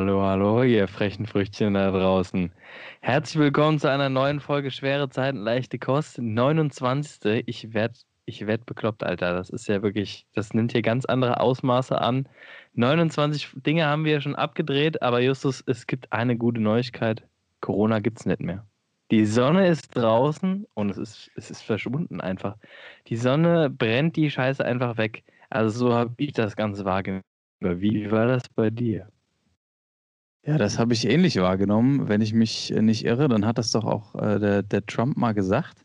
hallo, hallo, ihr frechen Früchtchen da draußen. Herzlich willkommen zu einer neuen Folge Schwere Zeiten, leichte Kost. 29. Ich werde ich werd bekloppt, Alter. Das ist ja wirklich, das nimmt hier ganz andere Ausmaße an. 29 Dinge haben wir schon abgedreht, aber Justus, es gibt eine gute Neuigkeit. Corona gibt es nicht mehr. Die Sonne ist draußen und es ist, es ist verschwunden einfach. Die Sonne brennt die Scheiße einfach weg. Also so habe ich das Ganze wahrgenommen. Wie war das bei dir? Ja, das habe ich ähnlich wahrgenommen. Wenn ich mich nicht irre, dann hat das doch auch äh, der, der Trump mal gesagt.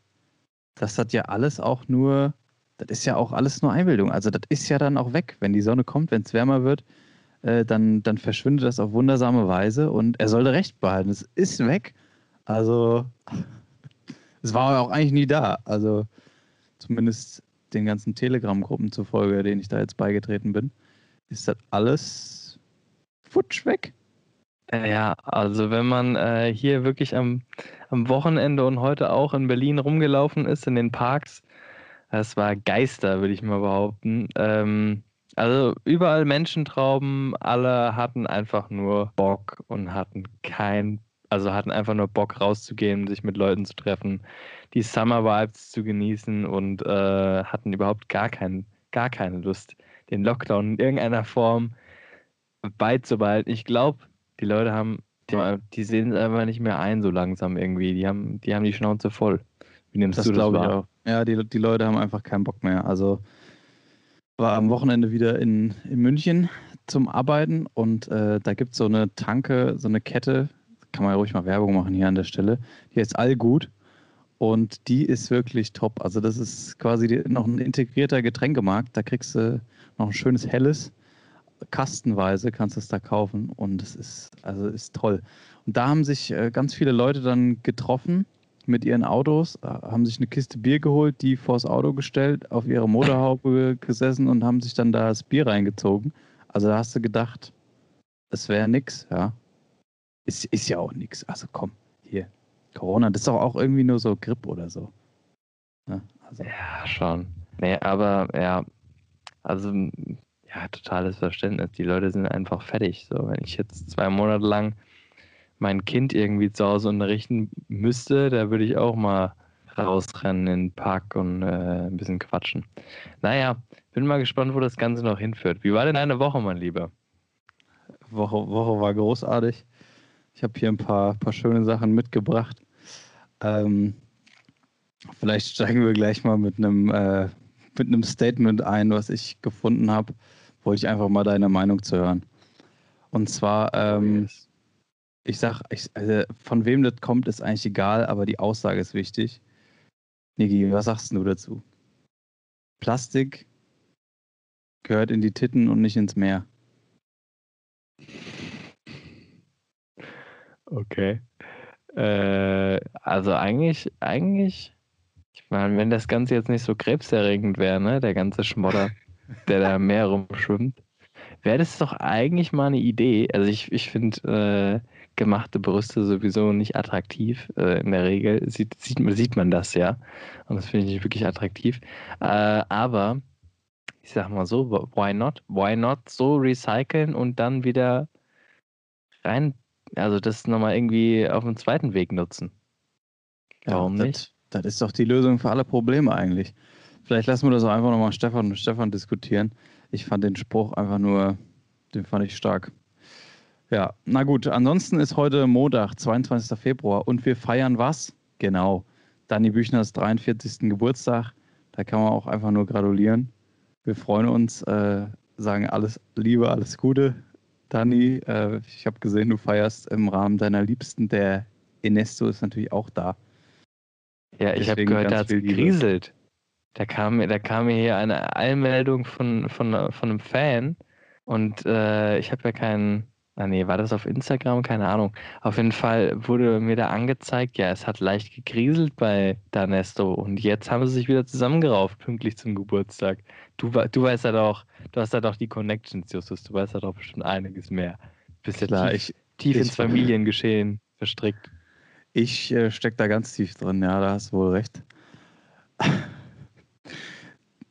Das hat ja alles auch nur, das ist ja auch alles nur Einbildung. Also das ist ja dann auch weg. Wenn die Sonne kommt, wenn es wärmer wird, äh, dann, dann verschwindet das auf wundersame Weise und er sollte recht behalten. Es ist weg. Also es war auch eigentlich nie da. Also zumindest den ganzen Telegram-Gruppen zufolge, denen ich da jetzt beigetreten bin, ist das alles futsch weg. Ja, also wenn man äh, hier wirklich am, am Wochenende und heute auch in Berlin rumgelaufen ist, in den Parks, das war Geister, würde ich mal behaupten. Ähm, also überall Menschentrauben, alle hatten einfach nur Bock und hatten kein, also hatten einfach nur Bock rauszugehen, sich mit Leuten zu treffen, die Summer Vibes zu genießen und äh, hatten überhaupt gar, kein, gar keine Lust, den Lockdown in irgendeiner Form beizubehalten. Ich glaube, die Leute haben, die, die sehen es einfach nicht mehr ein so langsam irgendwie. Die haben die, haben die Schnauze voll. Wie nimmst das du das glaube ich auch. Ja, die, die Leute haben einfach keinen Bock mehr. Also war am Wochenende wieder in, in München zum Arbeiten und äh, da gibt es so eine Tanke, so eine Kette, kann man ja ruhig mal Werbung machen hier an der Stelle. Die heißt Allgut und die ist wirklich top. Also das ist quasi die, noch ein integrierter Getränkemarkt. Da kriegst du noch ein schönes Helles kastenweise kannst du es da kaufen und es ist, also ist toll. Und da haben sich äh, ganz viele Leute dann getroffen mit ihren Autos, äh, haben sich eine Kiste Bier geholt, die vors Auto gestellt, auf ihre Motorhaube gesessen und haben sich dann da das Bier reingezogen. Also da hast du gedacht, es wäre nix, ja. Ist, ist ja auch nix. Also komm, hier. Corona, das ist doch auch irgendwie nur so Grip oder so. Ja, also. ja schon. Nee, aber ja, also ja, totales Verständnis. Die Leute sind einfach fertig. So, wenn ich jetzt zwei Monate lang mein Kind irgendwie zu Hause unterrichten müsste, da würde ich auch mal rausrennen in den Park und äh, ein bisschen quatschen. Naja, bin mal gespannt, wo das Ganze noch hinführt. Wie war denn deine Woche, mein Lieber? Woche, Woche war großartig. Ich habe hier ein paar, paar schöne Sachen mitgebracht. Ähm, vielleicht steigen wir gleich mal mit einem, äh, mit einem Statement ein, was ich gefunden habe wollte ich einfach mal deine Meinung zu hören. Und zwar, ähm, ich sag, ich, also von wem das kommt, ist eigentlich egal, aber die Aussage ist wichtig. Niki, was sagst du dazu? Plastik gehört in die Titten und nicht ins Meer. Okay. Äh, also eigentlich, eigentlich, ich meine, wenn das Ganze jetzt nicht so krebserregend wäre, ne, der ganze Schmodder. der da mehr rumschwimmt. Wäre das doch eigentlich mal eine Idee. Also ich, ich finde äh, gemachte Brüste sowieso nicht attraktiv. Äh, in der Regel sieht, sieht, sieht man das ja. Und das finde ich nicht wirklich attraktiv. Äh, aber ich sag mal so, why not? Why not so recyceln und dann wieder rein, also das nochmal irgendwie auf dem zweiten Weg nutzen? Warum ja, nicht? Das, das ist doch die Lösung für alle Probleme eigentlich. Vielleicht lassen wir das auch einfach nochmal Stefan und Stefan diskutieren. Ich fand den Spruch einfach nur, den fand ich stark. Ja, na gut. Ansonsten ist heute Montag, 22. Februar und wir feiern was? Genau. Danny Büchners 43. Geburtstag. Da kann man auch einfach nur gratulieren. Wir freuen uns, äh, sagen alles Liebe, alles Gute. Dani, äh, ich habe gesehen, du feierst im Rahmen deiner Liebsten. Der Enesto ist natürlich auch da. Ja, ich habe gehört, er hat gerieselt. Da kam, da kam mir hier eine Allmeldung von, von, von einem Fan und äh, ich habe ja keinen. Ah nee, war das auf Instagram? Keine Ahnung. Auf jeden Fall wurde mir da angezeigt, ja, es hat leicht gegrieselt bei Danesto und jetzt haben sie sich wieder zusammengerauft, pünktlich zum Geburtstag. Du, du weißt ja doch, du hast ja doch die Connections, Justus, du weißt ja doch bestimmt einiges mehr. Du bist ja Klar, tief, ich, tief ich, ins Familiengeschehen verstrickt. Ich äh, stecke da ganz tief drin, ja, da hast du wohl recht.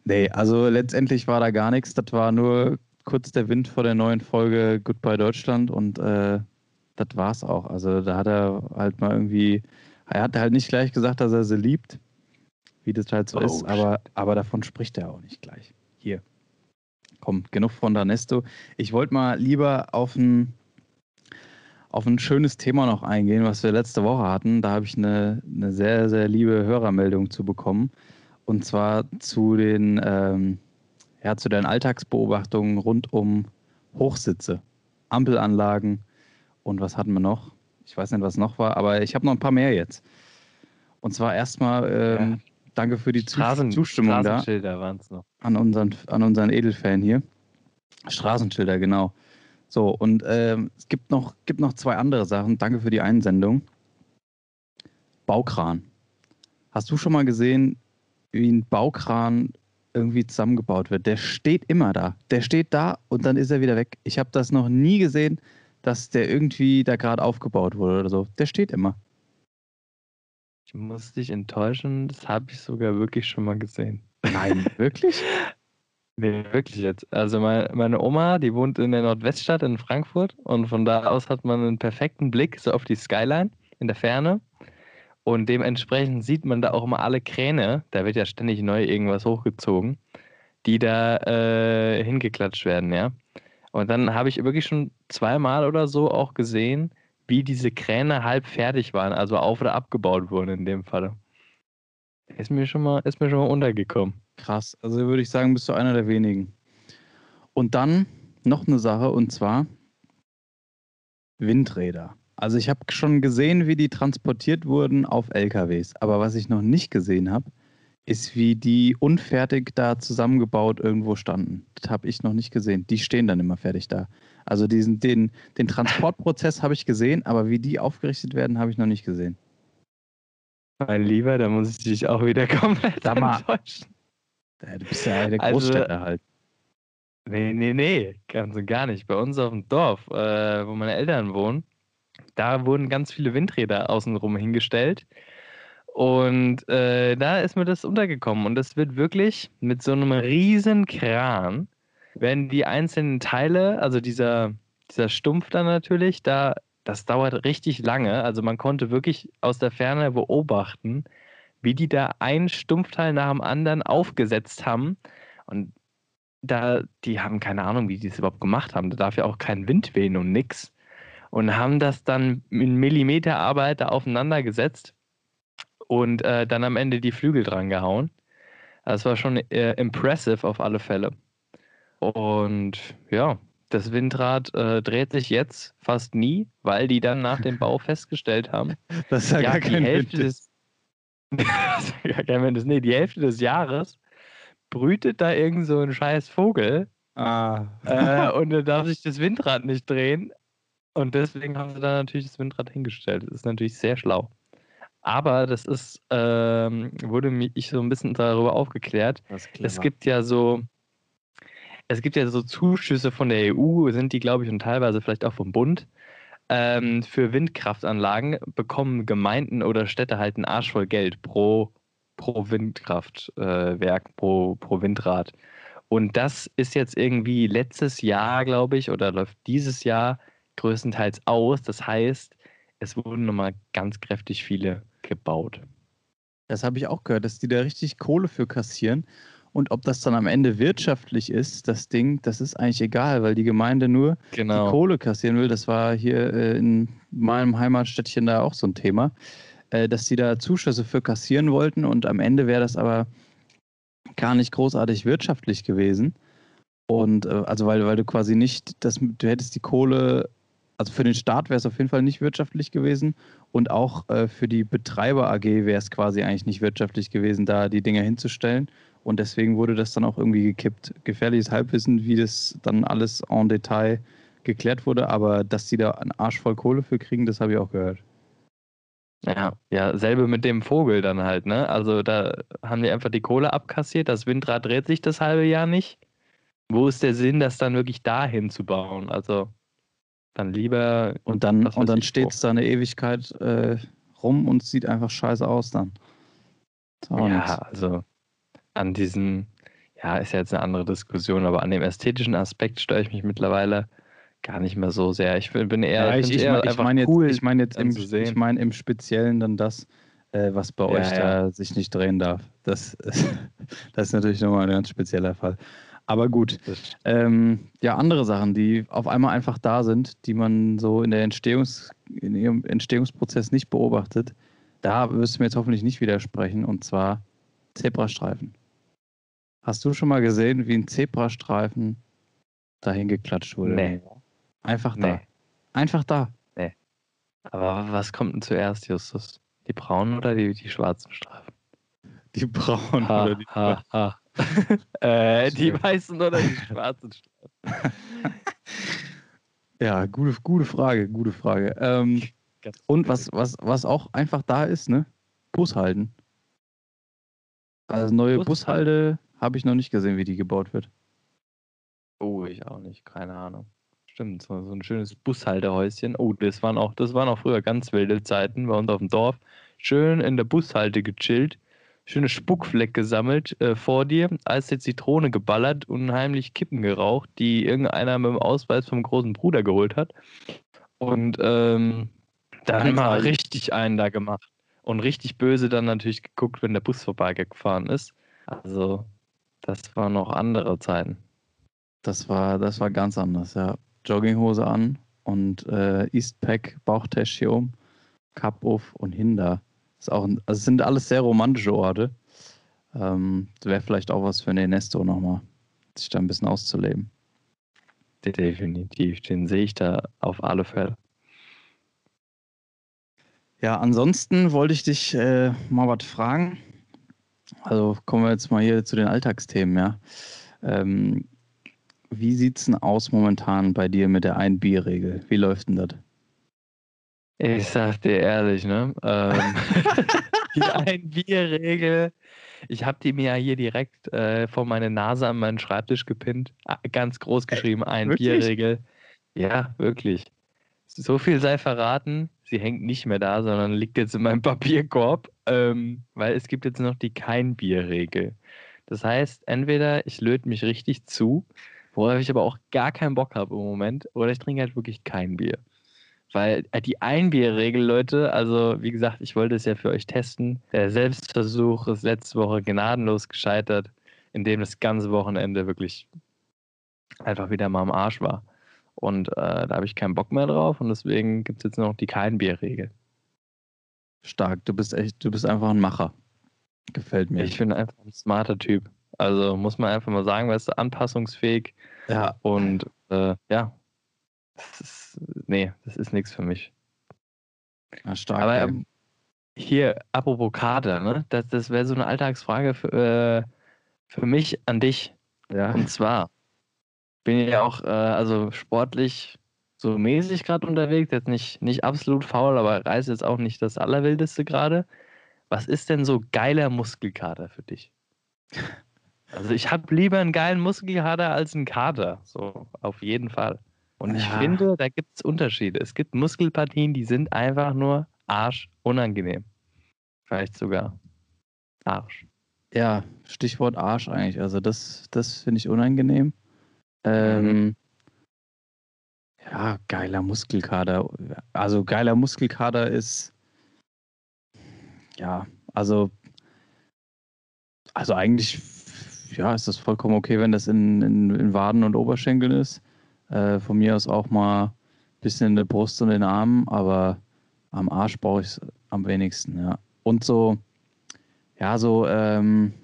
Nee, also letztendlich war da gar nichts. Das war nur kurz der Wind vor der neuen Folge Goodbye Deutschland und äh, das war's auch. Also da hat er halt mal irgendwie, er hat halt nicht gleich gesagt, dass er sie liebt, wie das halt so oh, ist, aber, aber davon spricht er auch nicht gleich. Hier. Komm, genug von Danesto. Ich wollte mal lieber auf ein, auf ein schönes Thema noch eingehen, was wir letzte Woche hatten. Da habe ich eine, eine sehr, sehr liebe Hörermeldung zu bekommen. Und zwar zu den, ähm, ja, zu den Alltagsbeobachtungen rund um Hochsitze, Ampelanlagen und was hatten wir noch? Ich weiß nicht, was noch war, aber ich habe noch ein paar mehr jetzt. Und zwar erstmal ähm, ja. danke für die Straßen, Zustimmung da. waren es noch. An unseren, an unseren Edelfan hier. Straßenschilder, genau. So, und ähm, es gibt noch, gibt noch zwei andere Sachen. Danke für die Einsendung. Baukran. Hast du schon mal gesehen, wie ein Baukran irgendwie zusammengebaut wird. Der steht immer da. Der steht da und dann ist er wieder weg. Ich habe das noch nie gesehen, dass der irgendwie da gerade aufgebaut wurde oder so. Der steht immer. Ich muss dich enttäuschen, das habe ich sogar wirklich schon mal gesehen. Nein, wirklich? nee, wirklich jetzt. Also meine, meine Oma, die wohnt in der Nordweststadt in Frankfurt und von da aus hat man einen perfekten Blick so auf die Skyline in der Ferne. Und dementsprechend sieht man da auch immer alle Kräne, da wird ja ständig neu irgendwas hochgezogen, die da äh, hingeklatscht werden, ja. Und dann habe ich wirklich schon zweimal oder so auch gesehen, wie diese Kräne halb fertig waren, also auf oder abgebaut wurden in dem Falle. Ist mir schon mal, ist mir schon mal untergekommen. Krass, also würde ich sagen, bist du einer der wenigen. Und dann noch eine Sache, und zwar Windräder. Also ich habe schon gesehen, wie die transportiert wurden auf LKWs. Aber was ich noch nicht gesehen habe, ist, wie die unfertig da zusammengebaut irgendwo standen. Das habe ich noch nicht gesehen. Die stehen dann immer fertig da. Also diesen, den, den Transportprozess habe ich gesehen, aber wie die aufgerichtet werden, habe ich noch nicht gesehen. Mein Lieber, da muss ich dich auch wieder komplett Sag mal, enttäuschen. Du bist ja der Großstädter also, halt. Nee, nee, nee, ganz und gar nicht. Bei uns auf dem Dorf, äh, wo meine Eltern wohnen, da wurden ganz viele Windräder außenrum hingestellt. Und äh, da ist mir das untergekommen. Und das wird wirklich mit so einem riesen Kran, werden die einzelnen Teile, also dieser, dieser Stumpf dann natürlich, da, das dauert richtig lange. Also man konnte wirklich aus der Ferne beobachten, wie die da ein Stumpfteil nach dem anderen aufgesetzt haben. Und da, die haben keine Ahnung, wie die das überhaupt gemacht haben. Da darf ja auch kein Wind wehen und nix und haben das dann in Millimeterarbeit da aufeinander gesetzt und äh, dann am Ende die Flügel dran gehauen. Das war schon äh, impressive auf alle Fälle. Und ja, das Windrad äh, dreht sich jetzt fast nie, weil die dann nach dem Bau festgestellt haben, das ist ja, gar die Hälfte Wind des gar kein Wind ist. Nee, die Hälfte des Jahres brütet da irgend so ein scheiß Vogel. Ah. Äh, und da darf sich das Windrad nicht drehen. Und deswegen haben sie da natürlich das Windrad hingestellt. Das ist natürlich sehr schlau. Aber das ist, ähm, wurde mich so ein bisschen darüber aufgeklärt. Es gibt ja so, es gibt ja so Zuschüsse von der EU, sind die, glaube ich, und teilweise vielleicht auch vom Bund. Ähm, für Windkraftanlagen bekommen Gemeinden oder Städte halt einen Arsch voll Geld pro, pro Windkraftwerk, äh, pro, pro Windrad. Und das ist jetzt irgendwie letztes Jahr, glaube ich, oder läuft dieses Jahr größtenteils aus. Das heißt, es wurden nochmal ganz kräftig viele gebaut. Das habe ich auch gehört, dass die da richtig Kohle für kassieren. Und ob das dann am Ende wirtschaftlich ist, das Ding, das ist eigentlich egal, weil die Gemeinde nur genau. die Kohle kassieren will. Das war hier äh, in meinem Heimatstädtchen da auch so ein Thema, äh, dass die da Zuschüsse für kassieren wollten und am Ende wäre das aber gar nicht großartig wirtschaftlich gewesen. Und äh, also weil, weil du quasi nicht, das, du hättest die Kohle also für den Staat wäre es auf jeden Fall nicht wirtschaftlich gewesen und auch äh, für die Betreiber AG wäre es quasi eigentlich nicht wirtschaftlich gewesen, da die Dinger hinzustellen. Und deswegen wurde das dann auch irgendwie gekippt. Gefährliches Halbwissen, wie das dann alles en Detail geklärt wurde, aber dass die da einen Arsch voll Kohle für kriegen, das habe ich auch gehört. Ja, ja, selbe mit dem Vogel dann halt, ne? Also da haben die einfach die Kohle abkassiert, das Windrad dreht sich das halbe Jahr nicht. Wo ist der Sinn, das dann wirklich dahin zu bauen? Also dann lieber. Und dann, und dann steht es da eine Ewigkeit äh, rum und sieht einfach scheiße aus dann. Ja, also an diesen, ja, ist ja jetzt eine andere Diskussion, aber an dem ästhetischen Aspekt störe ich mich mittlerweile gar nicht mehr so sehr. Ich bin eher, ja, ich, ich, eher ich meine cool, jetzt, ich mein jetzt im, ich mein im Speziellen dann das, äh, was bei ja, euch ja. da sich nicht drehen darf. Das, das ist natürlich nochmal ein ganz spezieller Fall. Aber gut. Ähm, ja, andere Sachen, die auf einmal einfach da sind, die man so in der Entstehungs, in ihrem Entstehungsprozess nicht beobachtet, da wirst du mir jetzt hoffentlich nicht widersprechen, und zwar Zebrastreifen. Hast du schon mal gesehen, wie ein Zebrastreifen dahin geklatscht wurde? Nee. Einfach da. Nee. Einfach da. Nee. Aber was kommt denn zuerst, Justus? Die braunen oder die, die schwarzen Streifen? Die braunen ha, oder die ha, ha. äh, Die weißen oder die schwarzen Streifen? ja, gute, gute Frage, gute Frage. Ähm, und was, was, was auch einfach da ist, ne? Bushalten. Also neue Bushalde habe ich noch nicht gesehen, wie die gebaut wird. Oh, ich auch nicht, keine Ahnung. Stimmt, so, so ein schönes Bushaltehäuschen. Oh, das waren auch, das waren auch früher ganz wilde Zeiten bei uns auf dem Dorf. Schön in der Bushalte gechillt, schöne Spuckfleck gesammelt äh, vor dir, als der Zitrone geballert und heimlich Kippen geraucht, die irgendeiner mit dem Ausweis vom großen Bruder geholt hat. Und ähm, dann mal richtig einen da gemacht. Und richtig böse dann natürlich geguckt, wenn der Bus vorbeigefahren ist. Also, das waren noch andere Zeiten. Das war, das war ganz anders, ja. Jogginghose an und äh, Eastpack, Bauchtäschchen um, Cup auf und hinter. Ist auch ein, also sind alles sehr romantische Orte. Ähm, Wäre vielleicht auch was für den Ernesto nochmal, sich da ein bisschen auszuleben. Definitiv, den sehe ich da auf alle Fälle. Ja, ansonsten wollte ich dich äh, mal was fragen. Also kommen wir jetzt mal hier zu den Alltagsthemen, ja. Ähm, wie sieht's denn aus momentan bei dir mit der Ein-Bier-Regel? Wie läuft denn das? Ich sag dir ehrlich, ne? Ähm, die Ein-Bier-Regel, ich habe die mir ja hier direkt äh, vor meine Nase an meinen Schreibtisch gepinnt. Ah, ganz groß geschrieben, Ein-Bier-Regel. Ja, wirklich. So viel sei verraten, sie hängt nicht mehr da, sondern liegt jetzt in meinem Papierkorb, ähm, weil es gibt jetzt noch die Kein-Bier-Regel. Das heißt, entweder ich löte mich richtig zu, worauf ich aber auch gar keinen Bock habe im Moment, oder ich trinke halt wirklich kein Bier. Weil äh, die Einbierregel, Leute, also wie gesagt, ich wollte es ja für euch testen. Der Selbstversuch ist letzte Woche gnadenlos gescheitert, indem das ganze Wochenende wirklich einfach wieder mal am Arsch war. Und äh, da habe ich keinen Bock mehr drauf und deswegen gibt es jetzt noch die Kein-Bier-Regel. Stark, du bist echt, du bist einfach ein Macher. Gefällt mir. Ich bin einfach ein smarter Typ. Also muss man einfach mal sagen, weißt du, anpassungsfähig. Ja. Und äh, ja, das ist, nee, das ist nichts für mich. Na, stark. Aber ähm, hier, apropos Kader, ne? Das, das wäre so eine Alltagsfrage für, äh, für mich an dich. Ja. Und zwar bin ich ja auch, äh, also sportlich so mäßig gerade unterwegs, jetzt nicht, nicht absolut faul, aber reise jetzt auch nicht das Allerwildeste gerade. Was ist denn so geiler Muskelkater für dich? Also ich habe lieber einen geilen Muskelkater als einen Kater. So, auf jeden Fall. Und ja. ich finde, da gibt es Unterschiede. Es gibt Muskelpartien, die sind einfach nur Arsch unangenehm. Vielleicht sogar Arsch. Ja, Stichwort Arsch eigentlich. Also das, das finde ich unangenehm. Ähm, mhm. Ja, geiler Muskelkater. Also geiler Muskelkater ist ja, also also eigentlich ja, ist das vollkommen okay, wenn das in, in, in Waden und Oberschenkeln ist. Äh, von mir aus auch mal ein bisschen in der Brust und den Armen, aber am Arsch brauche ich es am wenigsten, ja. Und so, ja, so ähm,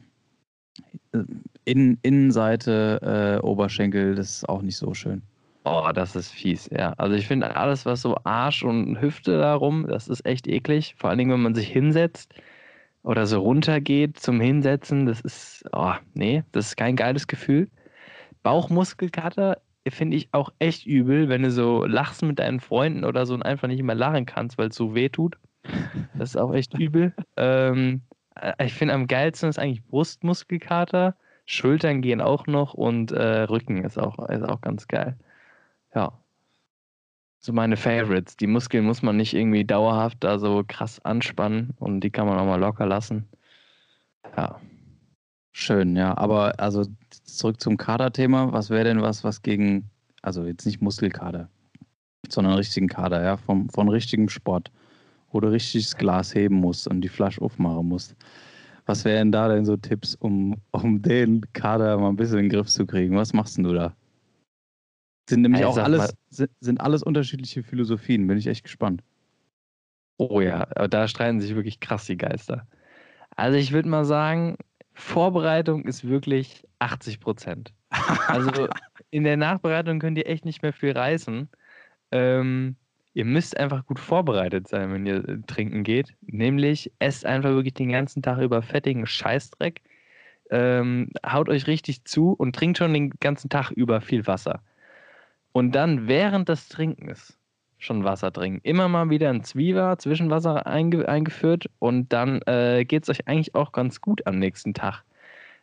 in, Innenseite, äh, Oberschenkel, das ist auch nicht so schön. Oh, das ist fies, ja. Also ich finde alles, was so Arsch und Hüfte darum, das ist echt eklig. Vor allen Dingen, wenn man sich hinsetzt oder so runtergeht zum Hinsetzen, das ist, oh, nee, das ist kein geiles Gefühl. Bauchmuskelkater finde ich auch echt übel, wenn du so lachst mit deinen Freunden oder so und einfach nicht mehr lachen kannst, weil es so weh tut. Das ist auch echt übel. Ähm, äh, ich finde am geilsten ist eigentlich Brustmuskelkater. Schultern gehen auch noch und äh, Rücken ist auch, ist auch ganz geil. Ja. So meine Favorites. Die Muskeln muss man nicht irgendwie dauerhaft da so krass anspannen und die kann man auch mal locker lassen. Ja. Schön, ja. Aber also zurück zum Kaderthema. Was wäre denn was, was gegen, also jetzt nicht Muskelkader, sondern richtigen Kader, ja, vom, von richtigem Sport, wo du richtiges Glas heben musst und die Flasche aufmachen musst. Was wären da denn so Tipps, um, um den Kader mal ein bisschen in den Griff zu kriegen? Was machst denn du da? Sind nämlich auch alles, sind, sind alles unterschiedliche Philosophien, bin ich echt gespannt. Oh ja, da streiten sich wirklich krass die Geister. Also ich würde mal sagen, Vorbereitung ist wirklich 80 Prozent. Also in der Nachbereitung könnt ihr echt nicht mehr viel reißen. Ähm, ihr müsst einfach gut vorbereitet sein, wenn ihr äh, trinken geht. Nämlich esst einfach wirklich den ganzen Tag über fettigen Scheißdreck. Ähm, haut euch richtig zu und trinkt schon den ganzen Tag über viel Wasser. Und dann während des Trinkens schon Wasser trinken. Immer mal wieder ein Zwieber, Zwischenwasser einge eingeführt und dann äh, geht es euch eigentlich auch ganz gut am nächsten Tag.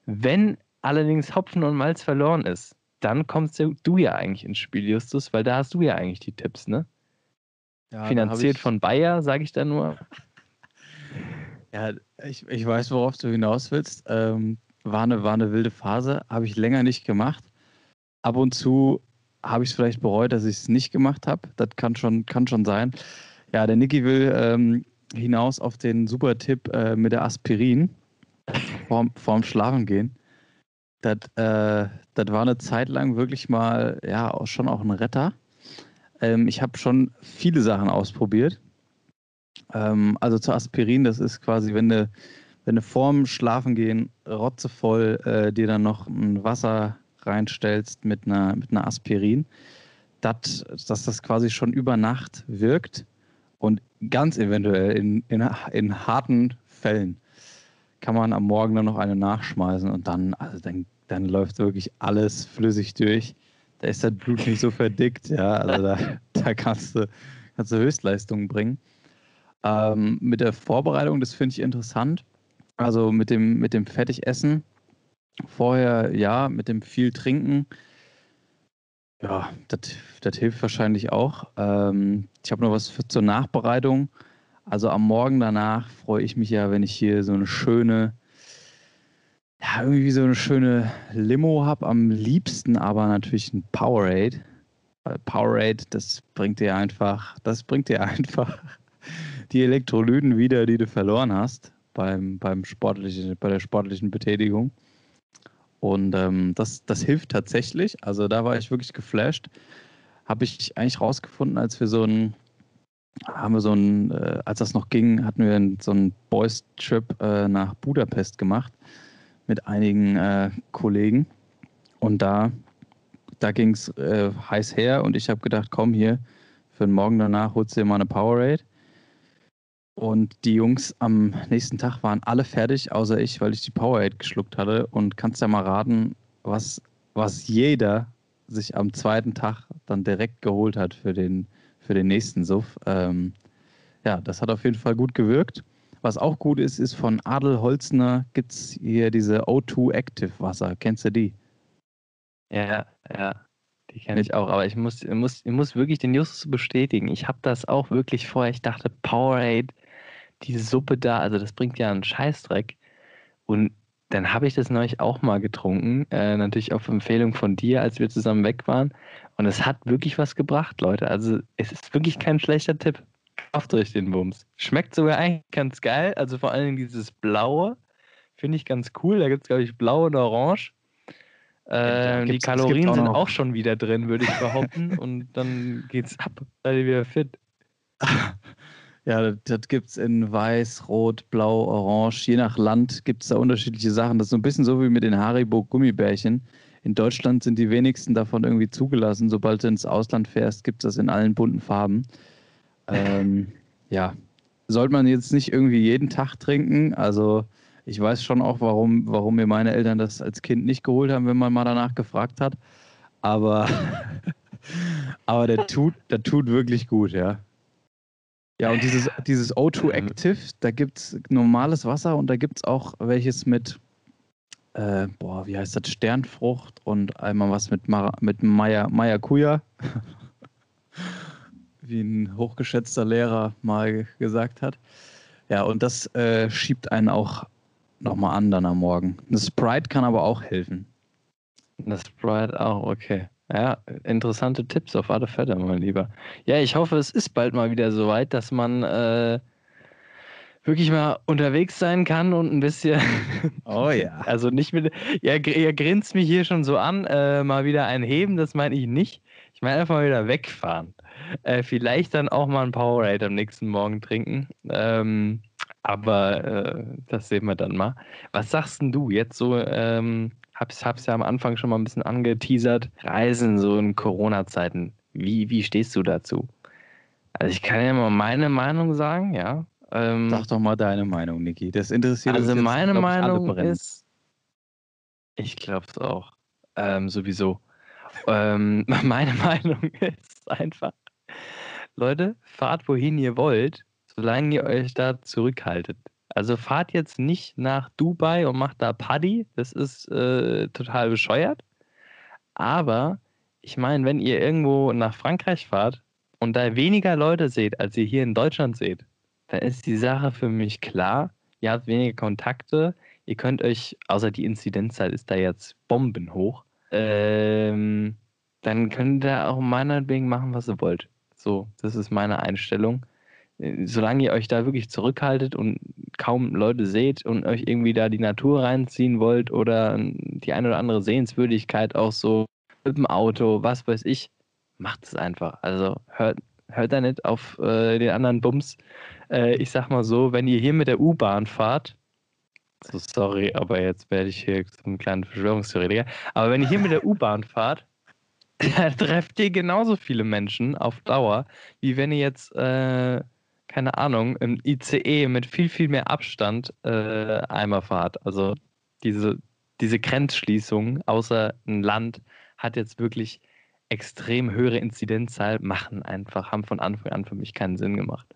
Wenn allerdings Hopfen und Malz verloren ist, dann kommst du ja eigentlich ins Spiel, Justus, weil da hast du ja eigentlich die Tipps, ne? Ja, Finanziert von Bayer, sage ich da nur. Ja, ich, ich weiß, worauf du hinaus willst. Ähm, war, eine, war eine wilde Phase, habe ich länger nicht gemacht. Ab und zu habe ich es vielleicht bereut, dass ich es nicht gemacht habe. Das kann schon, kann schon sein. Ja, der Niki will ähm, hinaus auf den super Tipp äh, mit der Aspirin vorm, vorm Schlafen gehen. Das, äh, das war eine Zeit lang wirklich mal, ja, auch schon auch ein Retter. Ähm, ich habe schon viele Sachen ausprobiert. Ähm, also zu Aspirin, das ist quasi, wenn du, wenn du vorm Schlafengehen rotzevoll äh, dir dann noch ein Wasser reinstellst mit einer, mit einer Aspirin, dat, dass das quasi schon über Nacht wirkt und ganz eventuell in, in, in harten Fällen kann man am Morgen dann noch eine nachschmeißen und dann, also dann, dann läuft wirklich alles flüssig durch. Da ist das Blut nicht so verdickt, ja. Also da, da kannst, du, kannst du Höchstleistungen bringen. Ähm, mit der Vorbereitung, das finde ich interessant. Also mit dem, mit dem Fertigessen vorher, ja, mit dem viel Trinken. Ja, das hilft wahrscheinlich auch. Ähm, ich habe noch was für, zur Nachbereitung. Also am Morgen danach freue ich mich ja, wenn ich hier so eine schöne, ja, irgendwie so eine schöne Limo habe. Am liebsten aber natürlich ein Powerade. Weil Powerade, das bringt dir einfach, das bringt dir einfach die Elektrolyten wieder, die du verloren hast beim, beim sportlichen, bei der sportlichen Betätigung. Und ähm, das, das hilft tatsächlich. Also da war ich wirklich geflasht. Habe ich eigentlich rausgefunden, als wir so ein haben wir so ein, äh, als das noch ging, hatten wir so einen Boys-Trip äh, nach Budapest gemacht mit einigen äh, Kollegen. Und da, da ging es äh, heiß her und ich habe gedacht, komm hier, für den Morgen danach holst du dir mal eine Powerade. Und die Jungs am nächsten Tag waren alle fertig, außer ich, weil ich die Powerade geschluckt hatte. Und kannst ja mal raten, was, was jeder sich am zweiten Tag dann direkt geholt hat für den, für den nächsten Suff. Ähm, ja, das hat auf jeden Fall gut gewirkt. Was auch gut ist, ist von Adel Holzner gibt es hier diese O2 Active Wasser. Kennst du die? Ja, ja, die kenne ich auch. Aber ich muss, ich, muss, ich muss wirklich den Justus bestätigen. Ich habe das auch wirklich vorher. Ich dachte, Powerade, die Suppe da, also das bringt ja einen Scheißdreck. Und dann habe ich das neulich auch mal getrunken, äh, natürlich auf Empfehlung von dir, als wir zusammen weg waren. Und es hat wirklich was gebracht, Leute. Also es ist wirklich kein schlechter Tipp. Kauft euch den Bums. Schmeckt sogar eigentlich ganz geil. Also vor allen Dingen dieses Blaue finde ich ganz cool. Da gibt es, glaube ich, Blau und Orange. Äh, die Kalorien auch sind auch schon wieder drin, würde ich behaupten. und dann geht's ab. Seid ihr wieder fit. Ja, das gibt es in Weiß, Rot, Blau, Orange. Je nach Land gibt es da unterschiedliche Sachen. Das ist so ein bisschen so wie mit den Haribo-Gummibärchen. In Deutschland sind die wenigsten davon irgendwie zugelassen. Sobald du ins Ausland fährst, gibt es das in allen bunten Farben. Ähm, ja, sollte man jetzt nicht irgendwie jeden Tag trinken. Also ich weiß schon auch, warum, warum mir meine Eltern das als Kind nicht geholt haben, wenn man mal danach gefragt hat. Aber, aber der tut, der tut wirklich gut, ja. Ja, und dieses, dieses O2 Active, da gibt es normales Wasser und da gibt es auch welches mit, äh, boah, wie heißt das, Sternfrucht und einmal was mit, Mar mit Maya, Maya wie ein hochgeschätzter Lehrer mal gesagt hat. Ja, und das äh, schiebt einen auch nochmal an dann am Morgen. Das Sprite kann aber auch helfen. Das Sprite auch, okay. Ja, interessante Tipps auf alle Fälle, mein Lieber. Ja, ich hoffe, es ist bald mal wieder so weit, dass man äh, wirklich mal unterwegs sein kann und ein bisschen. Oh ja. Also nicht mit. Ja, ihr grinst mich hier schon so an, äh, mal wieder ein Heben, das meine ich nicht. Ich meine einfach mal wieder wegfahren. Äh, vielleicht dann auch mal ein Powerade am nächsten Morgen trinken. Ähm, aber äh, das sehen wir dann mal. Was sagst denn du jetzt so? Ähm, hab's, hab's ja am Anfang schon mal ein bisschen angeteasert. Reisen so in Corona-Zeiten. Wie, wie stehst du dazu? Also ich kann ja mal meine Meinung sagen, ja. Ähm, Sag doch mal deine Meinung, Niki. Das interessiert also uns. Also meine jetzt, Meinung ist, ich glaube es auch, ähm, sowieso. ähm, meine Meinung ist einfach, Leute, fahrt wohin ihr wollt, solange ihr euch da zurückhaltet. Also fahrt jetzt nicht nach Dubai und macht da Paddy, das ist äh, total bescheuert. Aber ich meine, wenn ihr irgendwo nach Frankreich fahrt und da weniger Leute seht, als ihr hier in Deutschland seht, dann ist die Sache für mich klar. Ihr habt weniger Kontakte. Ihr könnt euch, außer die Inzidenzzahl ist da jetzt bombenhoch, ähm, dann könnt ihr auch meinetwegen machen, was ihr wollt. So, das ist meine Einstellung. Äh, solange ihr euch da wirklich zurückhaltet und kaum Leute seht und euch irgendwie da die Natur reinziehen wollt oder die eine oder andere Sehenswürdigkeit auch so mit dem Auto, was weiß ich, macht es einfach. Also hört, hört da nicht auf äh, den anderen Bums. Äh, ich sag mal so, wenn ihr hier mit der U-Bahn fahrt, so sorry, aber jetzt werde ich hier zum kleinen Verschwörungstheoretiker, aber wenn ihr hier mit der U-Bahn fahrt, da trefft ihr genauso viele Menschen auf Dauer, wie wenn ihr jetzt, äh, keine Ahnung, im ICE mit viel, viel mehr Abstand äh, einmal fahrt. Also diese, diese Grenzschließung außer ein Land hat jetzt wirklich extrem höhere Inzidenzzahl machen einfach, haben von Anfang an für mich keinen Sinn gemacht.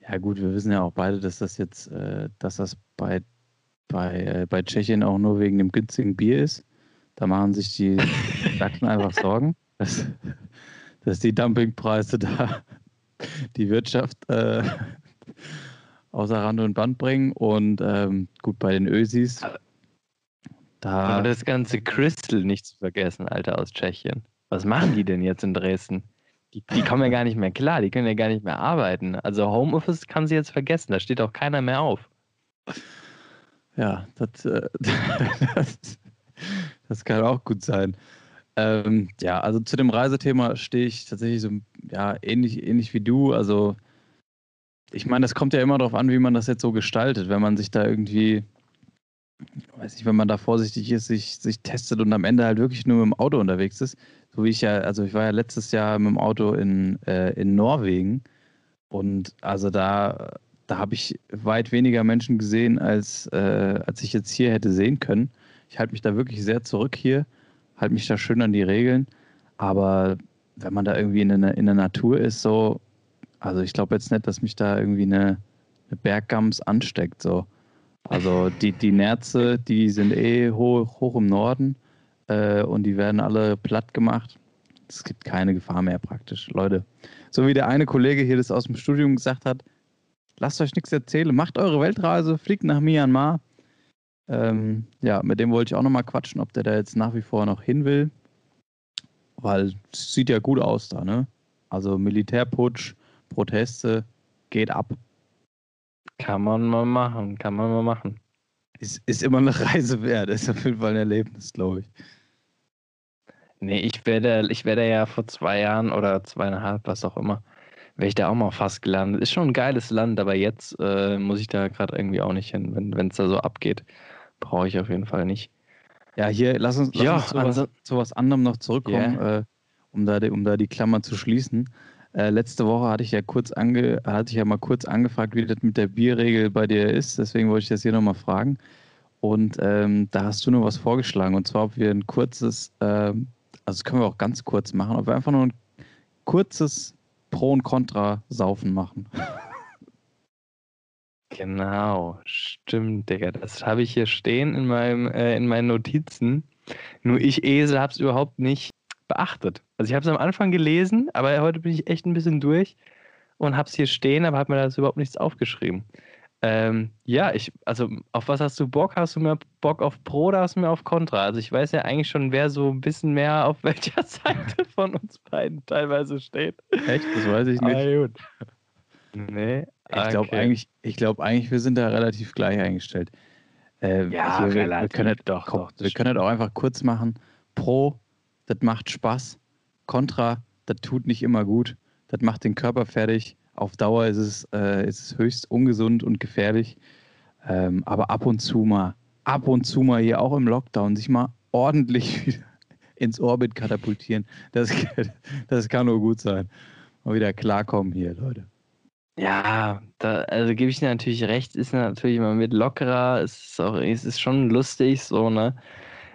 Ja gut, wir wissen ja auch beide, dass das jetzt, äh, dass das bei, bei, äh, bei Tschechien auch nur wegen dem günstigen Bier ist. Da machen sich die Sachsen einfach Sorgen, dass, dass die Dumpingpreise da die Wirtschaft äh, außer Rand und Band bringen. Und ähm, gut, bei den Ösis da Aber das ganze Crystal nicht zu vergessen, Alter, aus Tschechien. Was machen die denn jetzt in Dresden? Die, die kommen ja gar nicht mehr klar, die können ja gar nicht mehr arbeiten. Also Homeoffice kann sie jetzt vergessen, da steht auch keiner mehr auf. Ja, das, äh, das, das kann auch gut sein. Ähm, ja, also zu dem Reisethema stehe ich tatsächlich so ja, ähnlich, ähnlich wie du. Also ich meine, das kommt ja immer darauf an, wie man das jetzt so gestaltet. Wenn man sich da irgendwie weiß nicht, wenn man da vorsichtig ist, sich, sich testet und am Ende halt wirklich nur mit dem Auto unterwegs ist. So wie ich ja, also ich war ja letztes Jahr mit dem Auto in, äh, in Norwegen und also da, da habe ich weit weniger Menschen gesehen, als, äh, als ich jetzt hier hätte sehen können. Ich halte mich da wirklich sehr zurück hier, halte mich da schön an die Regeln, aber wenn man da irgendwie in der, in der Natur ist, so, also ich glaube jetzt nicht, dass mich da irgendwie eine, eine Berggams ansteckt, so. Also die, die Nerze, die sind eh hoch, hoch im Norden äh, und die werden alle platt gemacht. Es gibt keine Gefahr mehr praktisch. Leute, so wie der eine Kollege hier das aus dem Studium gesagt hat, lasst euch nichts erzählen, macht eure Weltreise, fliegt nach Myanmar. Ähm, ja, mit dem wollte ich auch nochmal quatschen, ob der da jetzt nach wie vor noch hin will. Weil es sieht ja gut aus da, ne? Also Militärputsch, Proteste, geht ab. Kann man mal machen, kann man mal machen. Ist, ist immer eine Reise wert, ist auf jeden Fall ein Erlebnis, glaube ich. Nee, ich werde, ich werde ja vor zwei Jahren oder zweieinhalb, was auch immer, wäre ich da auch mal fast gelandet. Ist schon ein geiles Land, aber jetzt äh, muss ich da gerade irgendwie auch nicht hin. Wenn es da so abgeht, brauche ich auf jeden Fall nicht. Ja, hier, lass uns, lass ja, uns zu, was, zu, was, anderem noch zurückkommen, yeah. äh, um, da die, um da die Klammer zu schließen. Äh, letzte Woche hatte ich ja kurz ange, hatte ich ja mal kurz angefragt, wie das mit der Bierregel bei dir ist. Deswegen wollte ich das hier nochmal fragen. Und ähm, da hast du nur was vorgeschlagen. Und zwar, ob wir ein kurzes, ähm, also das können wir auch ganz kurz machen, ob wir einfach nur ein kurzes Pro und Contra Saufen machen. Genau, stimmt, Digga. Das habe ich hier stehen in, meinem, äh, in meinen Notizen. Nur ich, Esel, habe es überhaupt nicht beachtet. Also ich habe es am Anfang gelesen, aber heute bin ich echt ein bisschen durch und habe es hier stehen, aber habe mir da überhaupt nichts aufgeschrieben. Ähm, ja, ich, also auf was hast du Bock? Hast du mehr Bock auf Pro oder hast du mehr auf Contra? Also ich weiß ja eigentlich schon, wer so ein bisschen mehr auf welcher Seite von uns beiden teilweise steht. Echt? Das weiß ich nicht. Ah, gut. Nee. Ich glaube okay. eigentlich, glaub eigentlich, wir sind da relativ gleich eingestellt. Äh, ja, hier, wir, wir, können das, doch, doch, wir können das auch einfach kurz machen. Pro, das macht Spaß. Contra, das tut nicht immer gut. Das macht den Körper fertig auf Dauer ist es, äh, ist es höchst ungesund und gefährlich. Ähm, aber ab und zu mal, ab und zu mal hier auch im Lockdown sich mal ordentlich wieder ins Orbit katapultieren, das, das kann nur gut sein. Mal wieder klarkommen hier, Leute. Ja, da, also gebe ich dir natürlich recht, ist natürlich immer mit lockerer, es ist auch, es ist schon lustig, so, ne?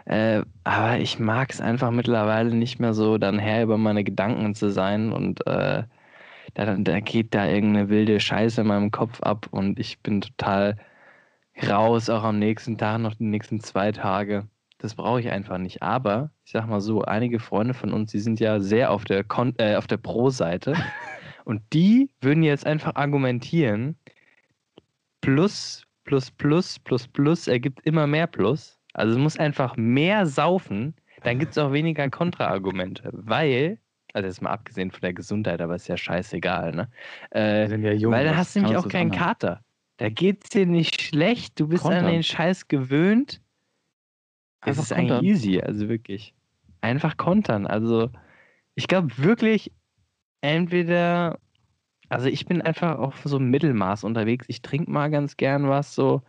Äh, aber ich mag es einfach mittlerweile nicht mehr so, dann her über meine Gedanken zu sein und äh, da, da geht da irgendeine wilde Scheiße in meinem Kopf ab und ich bin total raus, auch am nächsten Tag, noch die nächsten zwei Tage. Das brauche ich einfach nicht. Aber ich sag mal so, einige Freunde von uns, die sind ja sehr auf der, äh, auf der Pro-Seite und die würden jetzt einfach argumentieren, plus, plus, plus, plus, plus ergibt immer mehr Plus. Also es muss einfach mehr saufen, dann gibt es auch weniger Kontraargumente, weil also jetzt mal abgesehen von der Gesundheit, aber ist ja scheißegal, ne? Äh, ja jung, weil da hast du nämlich auch keinen Kater. Da geht's dir nicht schlecht, du bist Kontern. an den Scheiß gewöhnt. Es ist kontern. eigentlich easy, also wirklich. Einfach kontern. Also ich glaube wirklich, entweder, also ich bin einfach auf so Mittelmaß unterwegs. Ich trinke mal ganz gern was so.